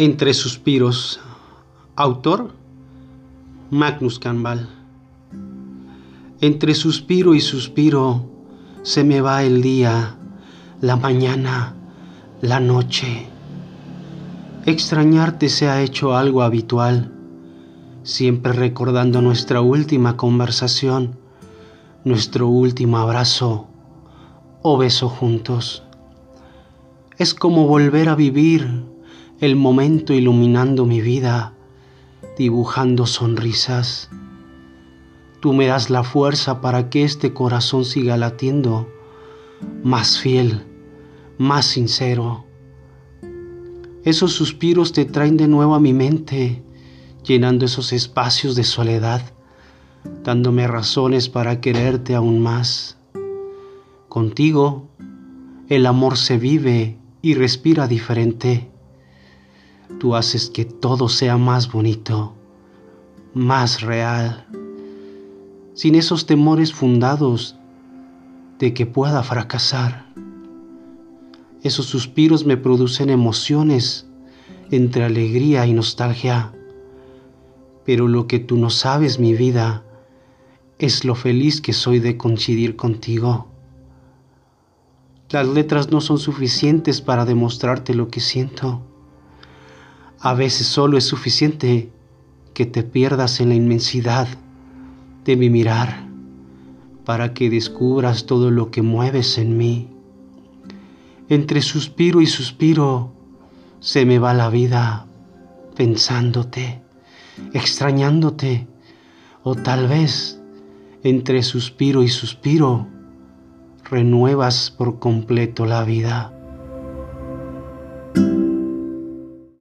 Entre suspiros. Autor Magnus Campbell. Entre suspiro y suspiro se me va el día, la mañana, la noche. Extrañarte se ha hecho algo habitual, siempre recordando nuestra última conversación, nuestro último abrazo o beso juntos. Es como volver a vivir el momento iluminando mi vida, dibujando sonrisas. Tú me das la fuerza para que este corazón siga latiendo, más fiel, más sincero. Esos suspiros te traen de nuevo a mi mente, llenando esos espacios de soledad, dándome razones para quererte aún más. Contigo, el amor se vive y respira diferente tú haces que todo sea más bonito, más real, sin esos temores fundados de que pueda fracasar. Esos suspiros me producen emociones entre alegría y nostalgia, pero lo que tú no sabes, mi vida, es lo feliz que soy de coincidir contigo. Las letras no son suficientes para demostrarte lo que siento. A veces solo es suficiente que te pierdas en la inmensidad de mi mirar para que descubras todo lo que mueves en mí. Entre suspiro y suspiro se me va la vida pensándote, extrañándote, o tal vez entre suspiro y suspiro renuevas por completo la vida.